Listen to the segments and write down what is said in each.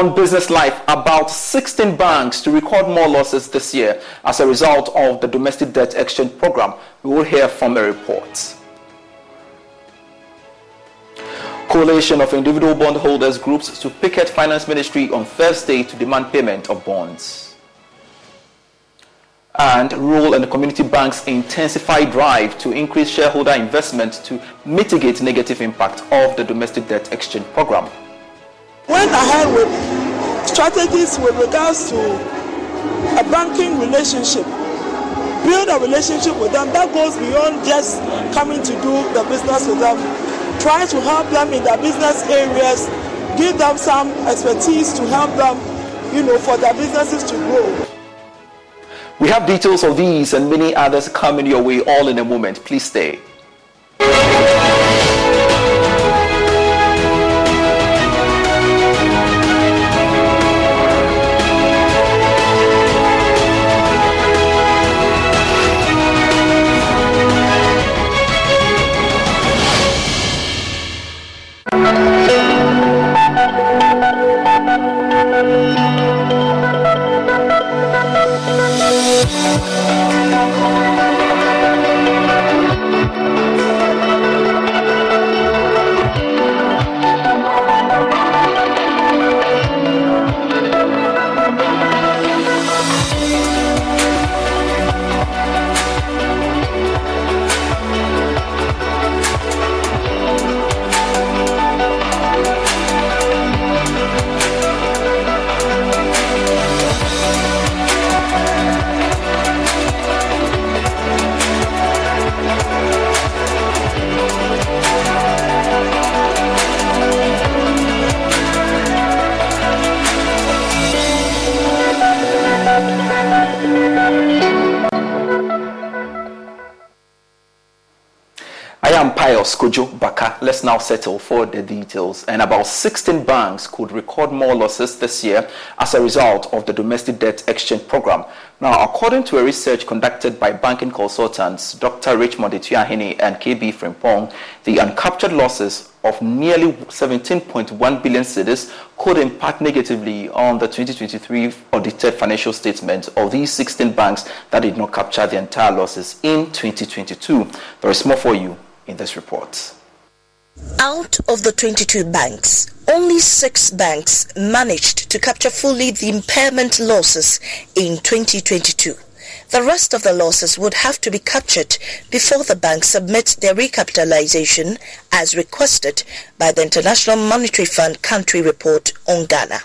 On Business Live, about 16 banks to record more losses this year as a result of the domestic debt exchange program. We will hear from a report. Coalition of individual bondholders groups to picket finance ministry on Thursday to demand payment of bonds. And rural and community banks intensify drive to increase shareholder investment to mitigate negative impact of the domestic debt exchange program went ahead with strategies with regards to a banking relationship. Build a relationship with them that goes beyond just coming to do the business with them. Try to help them in their business areas, give them some expertise to help them, you know, for their businesses to grow. We have details of these and many others coming your way all in a moment. Please stay. Kojo Baka. Let's now settle for the details. And about 16 banks could record more losses this year as a result of the domestic debt exchange program. Now, according to a research conducted by banking consultants Dr. Richmond Atuahene and KB Frimpong, the uncaptured losses of nearly 17.1 billion cedis could impact negatively on the 2023 audited financial statements of these 16 banks that did not capture the entire losses in 2022. There is more for you in this report. Out of the 22 banks, only six banks managed to capture fully the impairment losses in 2022. The rest of the losses would have to be captured before the banks submit their recapitalization as requested by the International Monetary Fund country report on Ghana.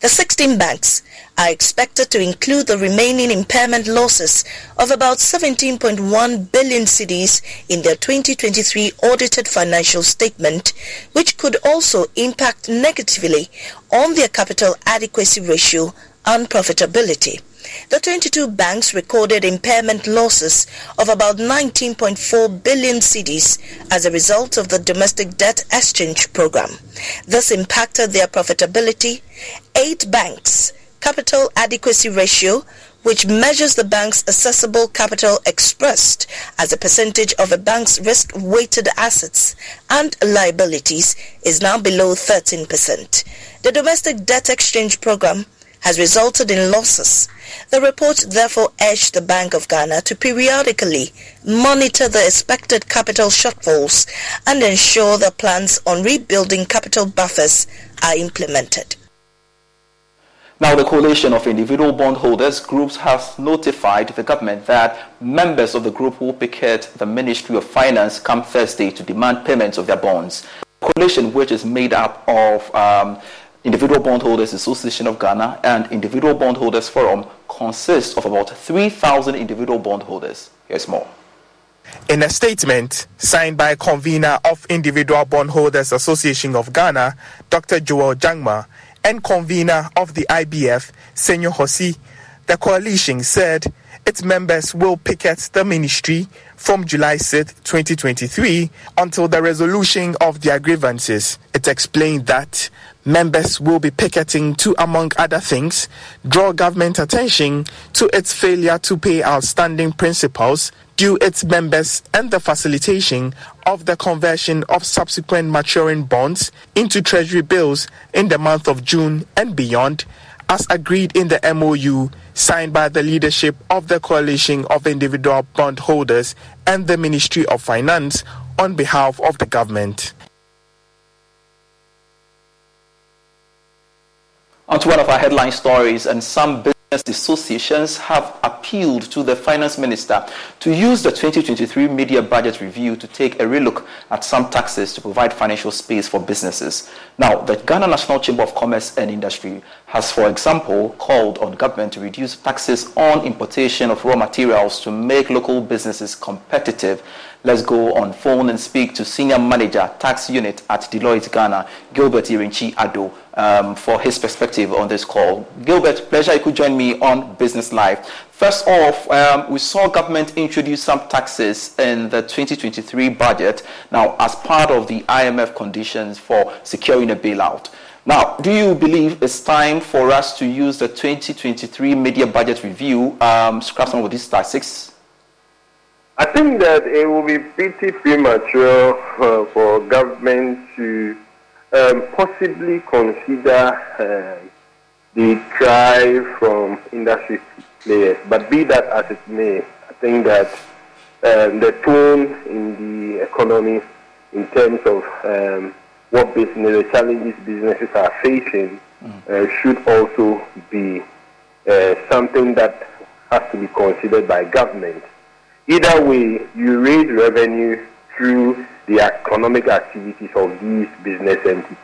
The 16 banks are expected to include the remaining impairment losses of about 17.1 billion cedis in their 2023 audited financial statement, which could also impact negatively on their capital adequacy ratio and profitability. The 22 banks recorded impairment losses of about 19.4 billion cedis as a result of the domestic debt exchange program. This impacted their profitability. Eight banks capital adequacy ratio which measures the bank's accessible capital expressed as a percentage of a bank's risk-weighted assets and liabilities is now below 13%. The domestic debt exchange program has resulted in losses. The report therefore urged the Bank of Ghana to periodically monitor the expected capital shortfalls and ensure the plans on rebuilding capital buffers are implemented. Now, the coalition of individual bondholders groups has notified the government that members of the group will picket the Ministry of Finance come Thursday to demand payment of their bonds. The coalition, which is made up of um, Individual Bondholders Association of Ghana and Individual Bondholders Forum, consists of about 3,000 individual bondholders. Here's more. In a statement signed by convener of Individual Bondholders Association of Ghana, Dr. Joel Jangma, and convener of the IBF, Senyo Hosi, the coalition said its members will picket the ministry from July 6, 2023 until the resolution of their grievances. It explained that members will be picketing to, among other things, draw government attention to its failure to pay outstanding principals due its members and the facilitation of the conversion of subsequent maturing bonds into treasury bills in the month of June and beyond, as agreed in the MOU signed by the leadership of the coalition of individual bondholders and the Ministry of Finance on behalf of the government. On to one of our headline stories, and some business associations have appealed to the finance minister to use the 2023 mid-year budget review to take a relook at some taxes to provide financial space for businesses. Now, the Ghana National Chamber of Commerce and Industry has, for example, called on government to reduce taxes on importation of raw materials to make local businesses competitive. Let's go on phone and speak to Senior Manager, Tax Unit at Deloitte Ghana, Gilbert Irinchi Ado um, for his perspective on this call. Gilbert, pleasure you could join me on Business Live. First off, um, we saw government introduce some taxes in the 2023 budget now as part of the IMF conditions for securing a bailout. Now, do you believe it's time for us to use the 2023 mid-year budget review, um, scrap some of these taxes? I think that it will be pretty premature uh, for government to um, possibly consider uh, the drive from industry players. But be that as it may, I think that um, the tone in the economy in terms of um, what business, the challenges businesses are facing, mm. uh, should also be uh, something that has to be considered by government. Either way, you raise revenue through the economic activities of these business entities.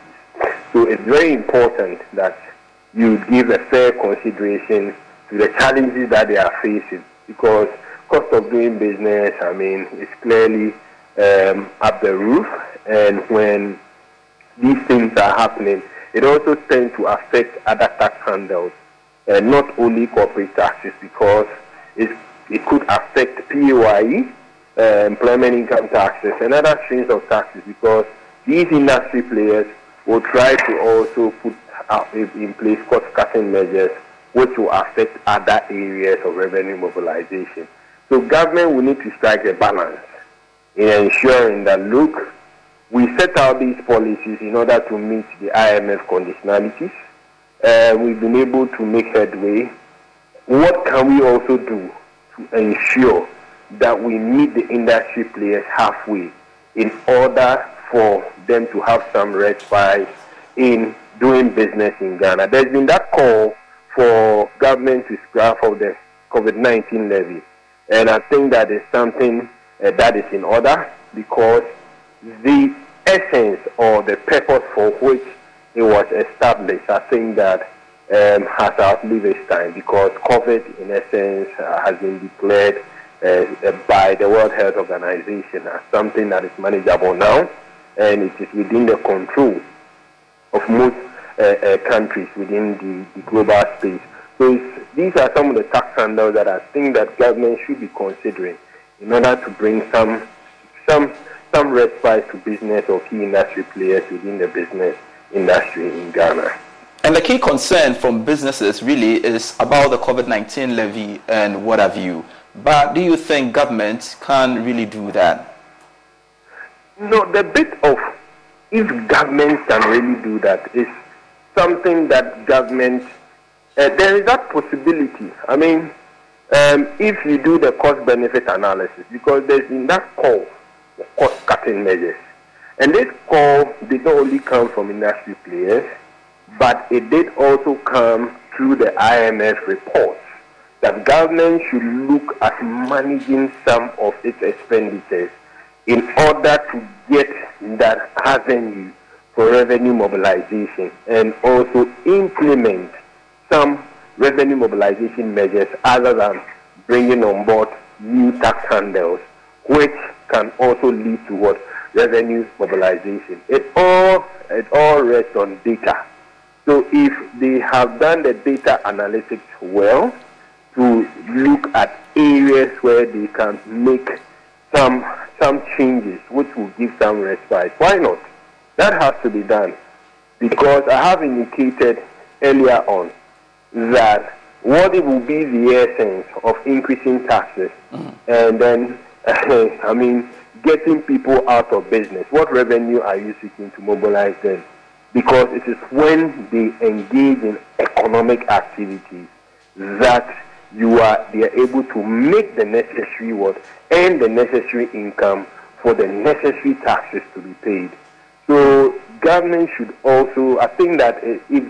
So it's very important that you give a fair consideration to the challenges that they are facing because cost of doing business, I mean, is clearly um, up the roof. And when these things are happening, it also tends to affect other tax handles, and not only corporate taxes, because it, it could affect PAYE, uh, employment income taxes and other streams of taxes because these industry players will try to also put in place cost-cutting measures which will affect other areas of revenue mobilization. So government will need to strike a balance in ensuring that, look, we set out these policies in order to meet the IMF conditionalities. Uh, we've been able to make headway. What can we also do to ensure that we meet the industry players halfway in order for them to have some respite in doing business in Ghana? There's been that call for government to scrap off the COVID-19 levy. And I think that is something uh, that is in order because the essence or the purpose for which it was established, I think that um, has outlived its time because COVID, in essence, uh, has been declared uh, uh, by the World Health Organization as something that is manageable now, and it is within the control of most uh, uh, countries within the, the global space. So these are some of the tax handles that I think that government should be considering in order to bring some some some respite to business or key industry players within the business industry in Ghana. And the key concern from businesses really is about the COVID-19 levy and what have you. But do you think government can really do that? No, the bit of if government can really do that is something that government uh, there is that possibility. I mean, um, if you do the cost benefit analysis, because there's in that call for cost cutting measures, and this call did not only come from industry players, but it did also come through the IMF reports that government should look at managing some of its expenditures in order to get that avenue for revenue mobilization and also implement some revenue mobilization measures other than bringing on board new tax handles, which can also lead to what revenue mobilization. It all it all rests on data. So if they have done the data analytics well to look at areas where they can make some some changes which will give some respite, why not? That has to be done because I have indicated earlier on that what it will be the essence of increasing taxes mm. and then, I mean, getting people out of business. What revenue are you seeking to mobilize them? Because it is when they engage in economic activities that you are they are able to make the necessary what and the necessary income for the necessary taxes to be paid. So government should also, I think that eh, if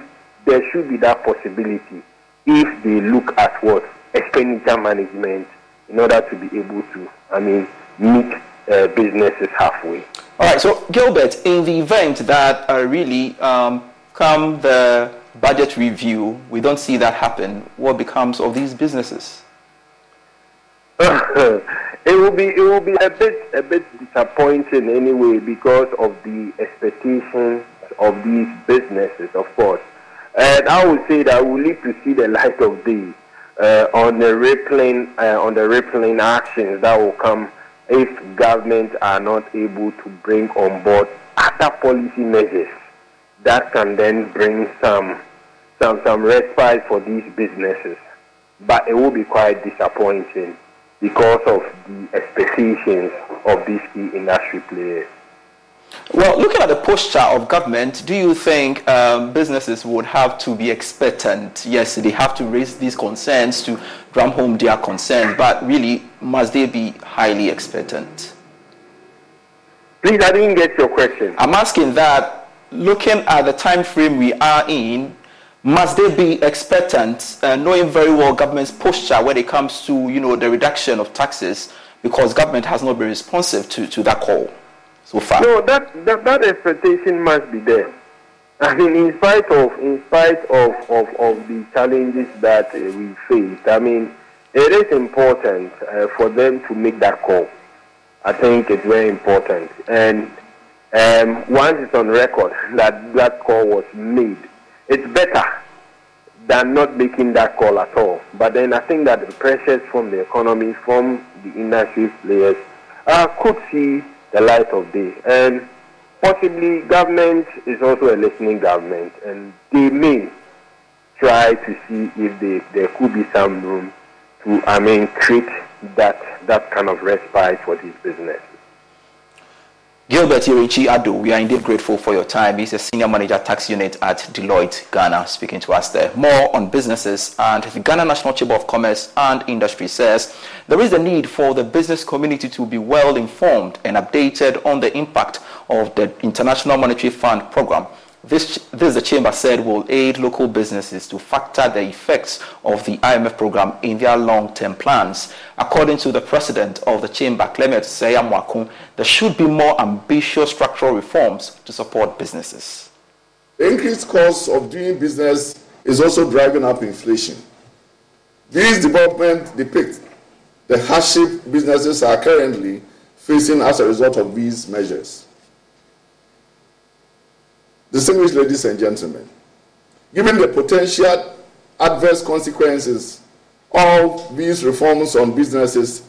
there should be that possibility, if they look at what expenditure management in order to be able to, I mean, meet uh, businesses halfway. All right. So Gilbert, in the event that uh, really um, come the budget review, we don't see that happen. What becomes of these businesses? it will be it will be a bit a bit disappointing anyway because of the expectations of these businesses, of course. And I would say that we need to see the light of day uh, on the rippling uh, on the rippling actions that will come if governments are not able to bring on board other policy measures that can then bring some some some respite for these businesses. But it will be quite disappointing because of the expectations of these key industry players. Well, looking at the posture of government, do you think um, businesses would have to be expectant? Yes, they have to raise these concerns to drum home their concerns, but really, must they be highly expectant? Please, I didn't get your question. I'm asking that, looking at the time frame we are in, must they be expectant, uh, knowing very well government's posture when it comes to you know the reduction of taxes, because government has not been responsive to, to that call so far? No, that, that that expectation must be there. I mean, in spite of in spite of, of, of the challenges that uh, we face, I mean, it is important uh, for them to make that call. I think it's very important, and um, once it's on record that that call was made it's better than not making that call at all. But then I think that the pressures from the economy, from the industry players, uh, could see the light of day. And possibly government is also a listening government, and they may try to see if they, there could be some room to, I mean, create that that kind of respite for this businesses. Gilbert Irichi Ado, we are indeed grateful for your time. He's a senior manager tax unit at Deloitte, Ghana, speaking to us there. More on businesses and the Ghana National Chamber of Commerce and Industry says there is a need for the business community to be well informed and updated on the impact of the International Monetary Fund program this, this, the chamber said, will aid local businesses to factor the effects of the IMF program in their long-term plans. According to the president of the chamber, Clement Osei-Amoako, there should be more ambitious structural reforms to support businesses. The increased cost of doing business is also driving up inflation. These developments depict the hardship businesses are currently facing as a result of these measures. Distinguished ladies and gentlemen, given the potential adverse consequences of these reforms on businesses,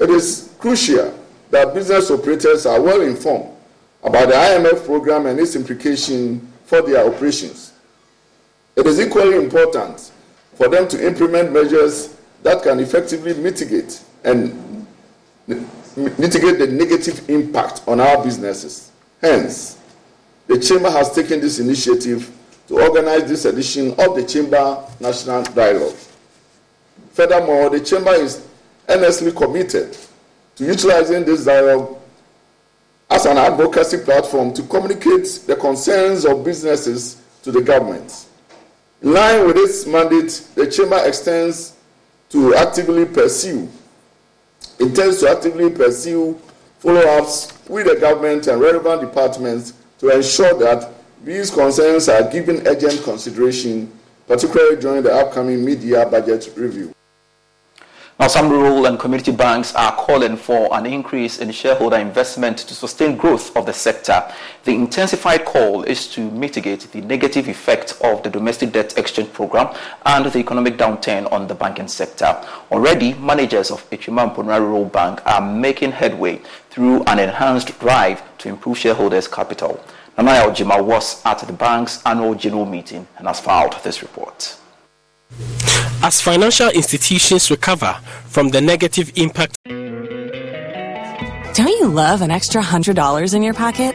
it is crucial that business operators are well informed about the IMF program and its implication for their operations. It is equally important for them to implement measures that can effectively mitigate and mitigate the negative impact on our businesses. Hence, the Chamber has taken this initiative to organize this edition of the Chamber National Dialogue. Furthermore, the Chamber is earnestly committed to utilizing this dialogue as an advocacy platform to communicate the concerns of businesses to the government. In line with its mandate, the Chamber extends to actively pursue, intends to actively pursue follow ups with the government and relevant departments to ensure that these concerns are given urgent consideration, particularly during the upcoming mid-year budget review. Now, some rural and community banks are calling for an increase in shareholder investment to sustain growth of the sector. The intensified call is to mitigate the negative effect of the domestic debt exchange program and the economic downturn on the banking sector. Already, managers of Ekyuma Mponua Rural Bank are making headway through an enhanced drive to improve shareholders' capital. Nanaya Ojima was at the bank's annual general meeting and has filed this report. As financial institutions recover from the negative impact. Don't you love an extra $100 in your pocket?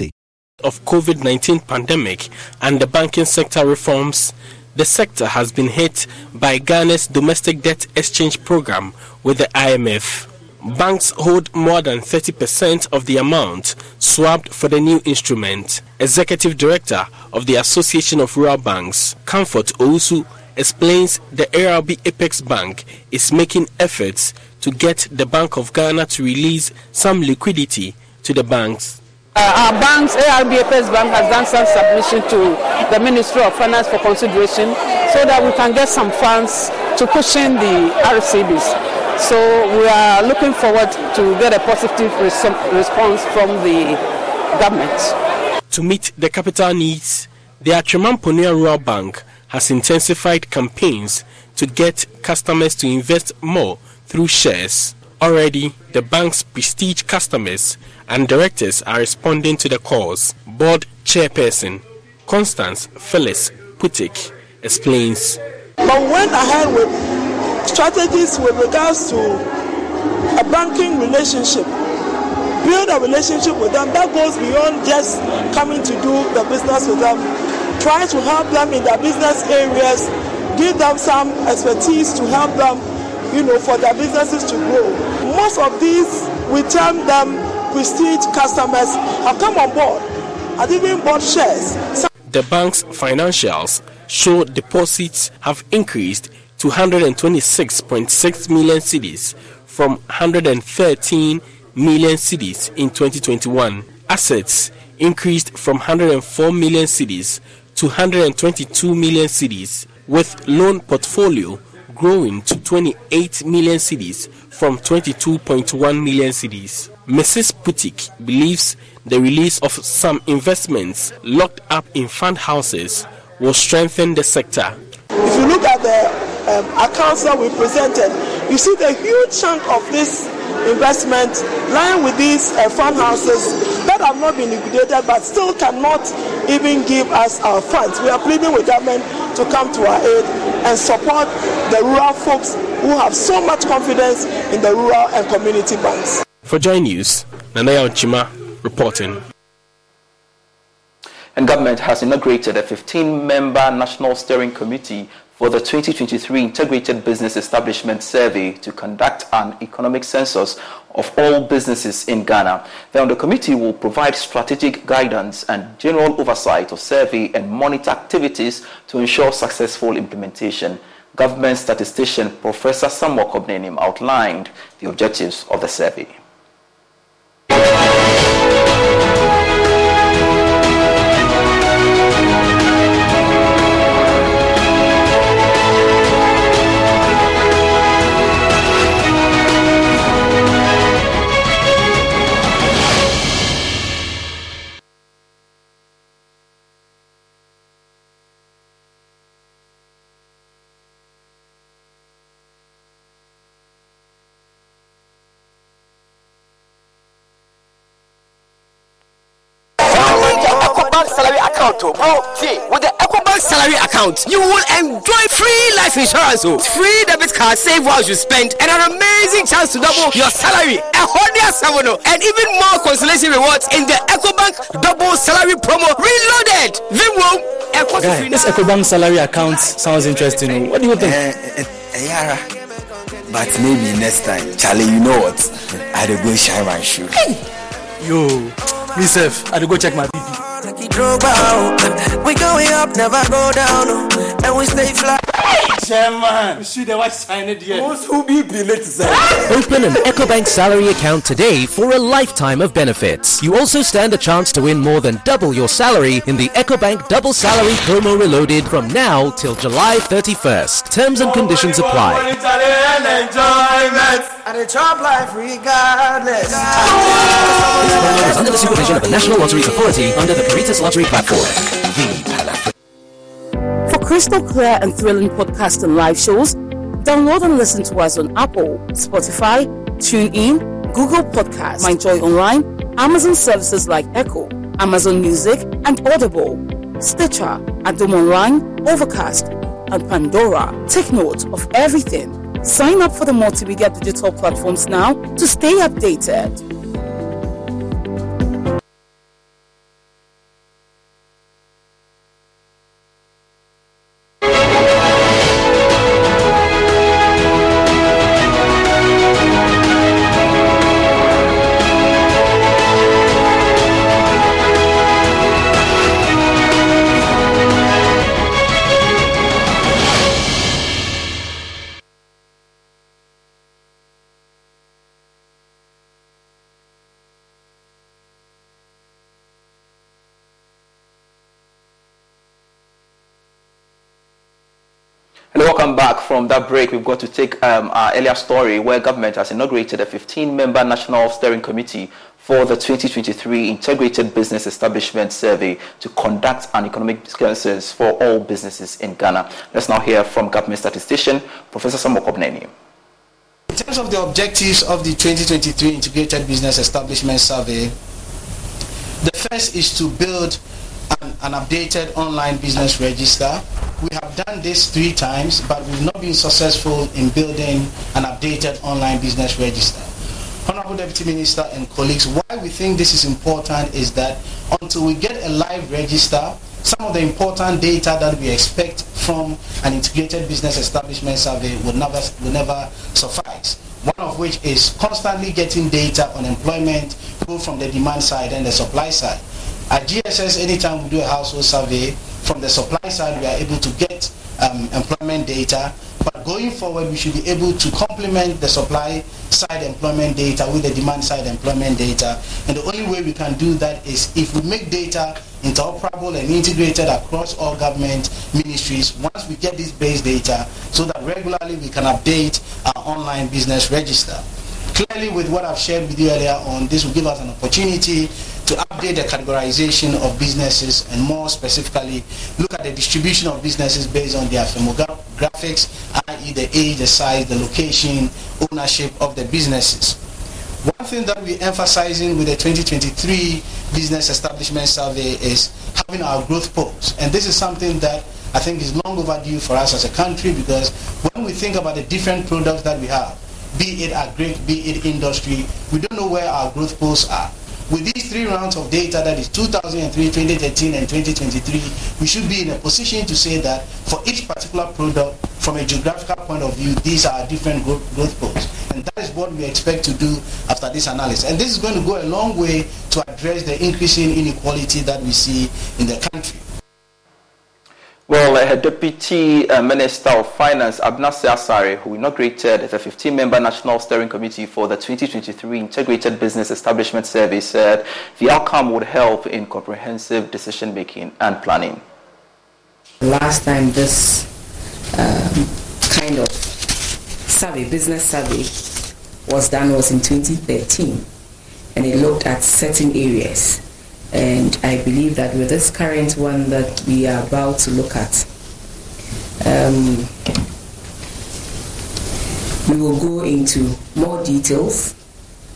of COVID-19 pandemic and the banking sector reforms, the sector has been hit by Ghana's domestic debt exchange program with the IMF. Banks hold more than 30% of the amount swapped for the new instrument. Executive Director of the Association of Rural Banks, Comfort Ousu, explains the ARB Apex Bank is making efforts to get the Bank of Ghana to release some liquidity to the banks uh, our banks, ARB Apex Bank, has done some submission to the Ministry of Finance for consideration so that we can get some funds to cushion the RCBs. So we are looking forward to get a positive res- response from the government. To meet the capital needs, the Ekyuma Mponua Rural Bank has intensified campaigns to get customers to invest more through shares. Already, the bank's prestige customers and directors are responding to the calls. Board chairperson Constance Phyllis Putik explains. But we went ahead with strategies with regards to a banking relationship, build a relationship with them that goes beyond just coming to do the business with them. Try to help them in their business areas, give them some expertise to help them, you know, for their businesses to grow. Most of these, we term them prestige customers, have come on board and even bought shares. the bank's financials show deposits have increased to 126.6 million cedis from 113 million cedis in 2021. Assets increased from 104 million cedis to 122 million cedis, with loan portfolio growing to 28 million cedis from 22.1 million cedis. Mrs. Putik believes the release of some investments locked up in fund houses will strengthen the sector. If you look at the um, accounts that we presented, you see the huge chunk of this investment lying with these uh, fund houses that have not been liquidated but still cannot even give us our funds. We are pleading with government to come to our aid and support the rural folks who have so much confidence in the rural and community banks. For Joy News, Nanaya Ochima reporting. And government has inaugurated a 15-member National Steering Committee for the 2023 Integrated Business Establishment Survey to conduct an economic census of all businesses in Ghana. Then the committee will provide strategic guidance and general oversight of survey and monitor activities to ensure successful implementation. Government statistician Professor Samuel Kobina Annim outlined the objectives of the survey. Account, you will enjoy free life insurance, oh, free debit card, save while you spend, and an amazing chance to double your salary. A hundred seven, oh, and even more consolation rewards in the EcoBank double salary promo reloaded. Vimwo. Guy, this EcoBank salary account sounds interesting. What do you think? Uh, uh, Yara. But maybe next time, Charlie, you know what? I had to go shine my shoe. Hey. Yo, myself, I had to go check my BP. We going up, never go down, oh. and we stay fly. Chairman, you see the white sign it here. Most who be belated Open an EcoBank salary account today for a lifetime of benefits. You also stand a chance to win more than double your salary in the EcoBank Double Salary Promo Reloaded from now till July 31st. Terms and conditions apply. And the top life regardless. This promo is under the supervision of the National Lotteries Authority under the Caritas Lottery Platform. Crystal clear and thrilling podcasts and live shows, download and listen to us on Apple, Spotify, TuneIn, Google Podcasts, MyJoy Online, Amazon services like Echo, Amazon Music, and Audible, Stitcher, Adom Online, Overcast, and Pandora. Take note of everything. Sign up for the multimedia digital platforms now to stay updated. That break. We've got to take um, our earlier story where government has inaugurated a 15-member national steering committee for the 2023 Integrated Business Establishment Survey to conduct an economic census for all businesses in Ghana. Let's now hear from government statistician Professor Samuel Kobina Annim. In terms of the objectives of the 2023 Integrated Business Establishment Survey, the first is to build an, an, updated online business register. We have done this three times, but we've not been successful in building an updated online business register. Honorable Deputy Minister and colleagues, why we think this is important is that until we get a live register, some of the important data that we expect from an integrated business establishment survey will never, will never suffice. One of which is constantly getting data on employment, both from the demand side and the supply side. At GSS, anytime we do a household survey, from the supply side, we are able to get um, employment data. But going forward, we should be able to complement the supply side employment data with the demand side employment data. And the only way we can do that is if we make data interoperable and integrated across all government ministries once we get this base data so that regularly we can update our online business register. Clearly, with what I've shared with you earlier on, this will give us an opportunity to update the categorization of businesses and more specifically look at the distribution of businesses based on their demographics, i.e. the age, the size, the location, ownership of the businesses. One thing that we're emphasizing with the 2023 Business Establishment Survey is having our growth poles. And this is something that I think is long overdue for us as a country because when we think about the different products that we have, be it agri, be it industry, we don't know where our growth poles are. With these three rounds of data, that is 2003, 2013, and 2023, we should be in a position to say that for each particular product, from a geographical point of view, these are different growth, poles. And that is what we expect to do after this analysis. And this is going to go a long way to address the increasing inequality that we see in the country. Well, uh, Deputy uh, Minister of Finance Abena Osei-Asare, who inaugurated the 15-member National Steering Committee for the 2023 Integrated Business Establishment Survey, said the outcome would help in comprehensive decision-making and planning. Last time this um, kind of survey, business survey, was done was in 2013, and it looked at certain areas and I believe that with this current one that we are about to look at, um, we will go into more details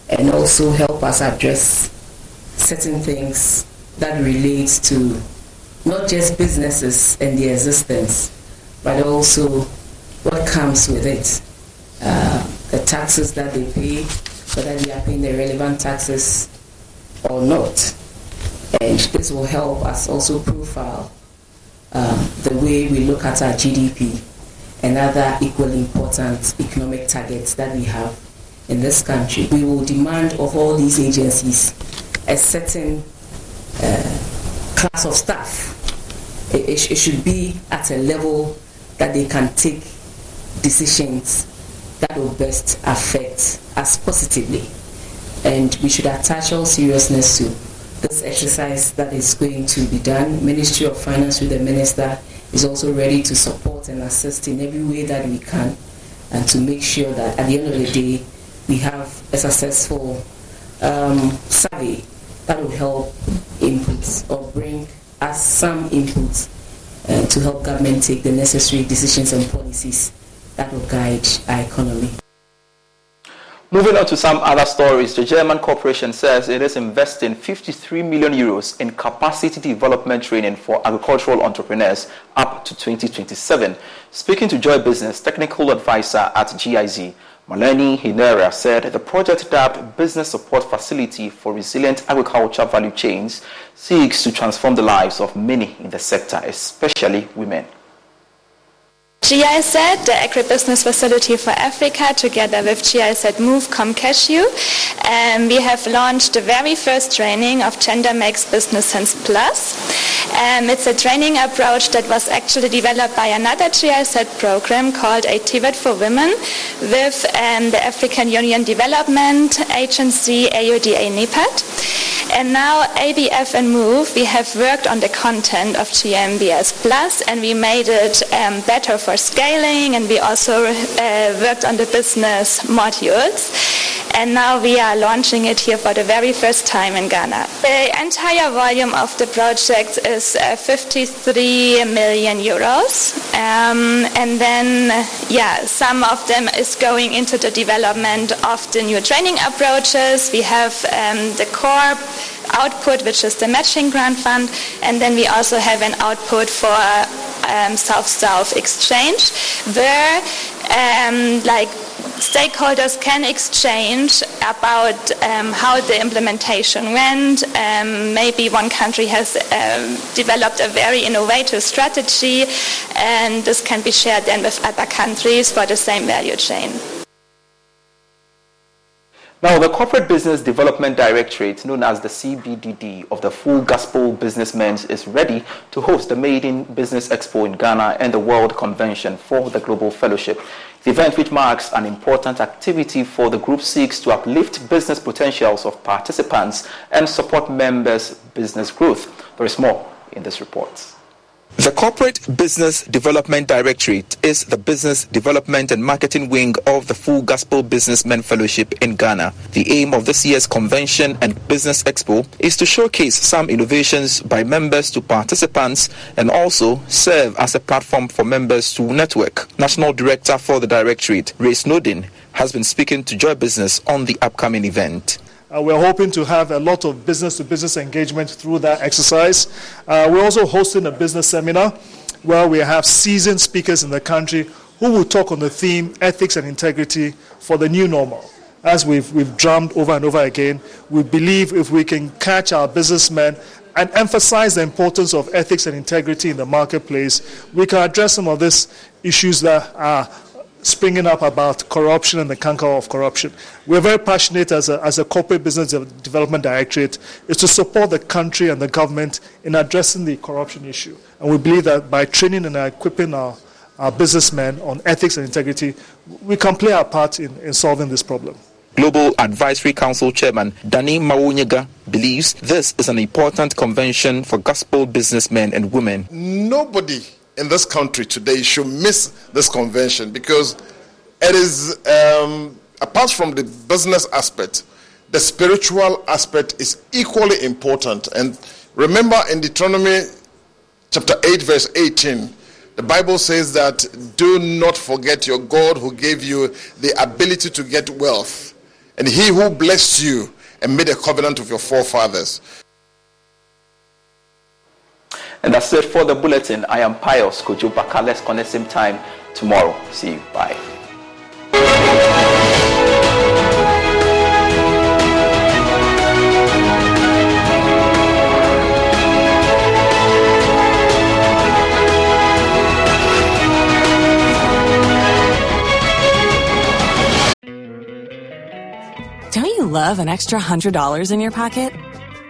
and also help us address certain things that relate to not just businesses and their existence, but also what comes with it. Uh, the taxes that they pay, whether they are paying the relevant taxes or not and this will help us also profile um, the way we look at our GDP and other equally important economic targets that we have in this country. We will demand of all these agencies a certain uh, class of staff. It, it, it should be at a level that they can take decisions that will best affect us positively. And we should attach all seriousness to this exercise that is going to be done. Ministry of Finance with the Minister is also ready to support and assist in every way that we can and to make sure that at the end of the day we have a successful um, survey that will help inputs or bring us some inputs uh, to help government take the necessary decisions and policies that will guide our economy. Moving on to some other stories, the German cooperation says it is investing 53 million euros in capacity development training for agricultural entrepreneurs up to 2027. Speaking to Joy Business, technical advisor at GIZ, Maleni Hinera said the project dubbed Business Support Facility for Resilient Agriculture Value Chains seeks to transform the lives of many in the sector, especially women. GIZ, the agribusiness facility for Africa, together with GIZ Move Cashew, um, we have launched the very first training of Gender Makes Business Sense Plus. Um, it's a training approach that was actually developed by another GIZ program called ATVET for Women with um, the African Union Development Agency, AUDA NEPAD. And now ABF and Move, we have worked on the content of GMBS Plus and we made it um, better for scaling and we also uh, worked on the business modules. And now we are launching it here for the very first time in Ghana. The entire volume of the project is uh, 53 million euros. Um, and then, yeah, some of them is going into the development of the new training approaches. We have um, the core output, which is the matching grant fund, and then we also have an output for um, South-South exchange, where um, like stakeholders can exchange about um, how the implementation went. Um, maybe one country has um, developed a very innovative strategy, and this can be shared then with other countries for the same value chain. Now, the Corporate Business Development Directorate, known as the CBDD of the Full Gospel Businessmen, is ready to host the Made in Business Expo in Ghana and the World Convention for the Global Fellowship. The event, which marks an important activity for the group, seeks to uplift business potentials of participants and support members' business growth. There is more in this report. The Corporate Business Development Directorate is the business development and marketing wing of the Full Gospel Businessmen Fellowship in Ghana. The aim of this year's convention and business expo is to showcase some innovations by members to participants and also serve as a platform for members to network. National Director for the Directorate, Ray Snowden, has been speaking to Joy Business on the upcoming event. Uh, we're hoping to have a lot of business to business engagement through that exercise. Uh, we're also hosting a business seminar where we have seasoned speakers in the country who will talk on the theme ethics and integrity for the new normal. As we've, we've drummed over and over again, we believe if we can catch our businessmen and emphasize the importance of ethics and integrity in the marketplace, we can address some of these issues that are springing up about corruption and the canker of corruption. We're very passionate as a, as a corporate business development directorate is to support the country and the government in addressing the corruption issue. And we believe that by training and equipping our, our businessmen on ethics and integrity, we can play our part in, in solving this problem. Global Advisory Council Chairman Dani Mawonyega believes this is an important convention for gospel businessmen and women. Nobody in this country today you should miss this convention because it is, um, apart from the business aspect, the spiritual aspect is equally important. And remember in Deuteronomy chapter 8, verse 18, the Bible says that do not forget your God who gave you the ability to get wealth, and he who blessed you and made a covenant with your forefathers. And that's it for the bulletin. I am Pius Kojubaka. Let's connect same time tomorrow. See you. Bye. Don't you love an extra $100 in your pocket?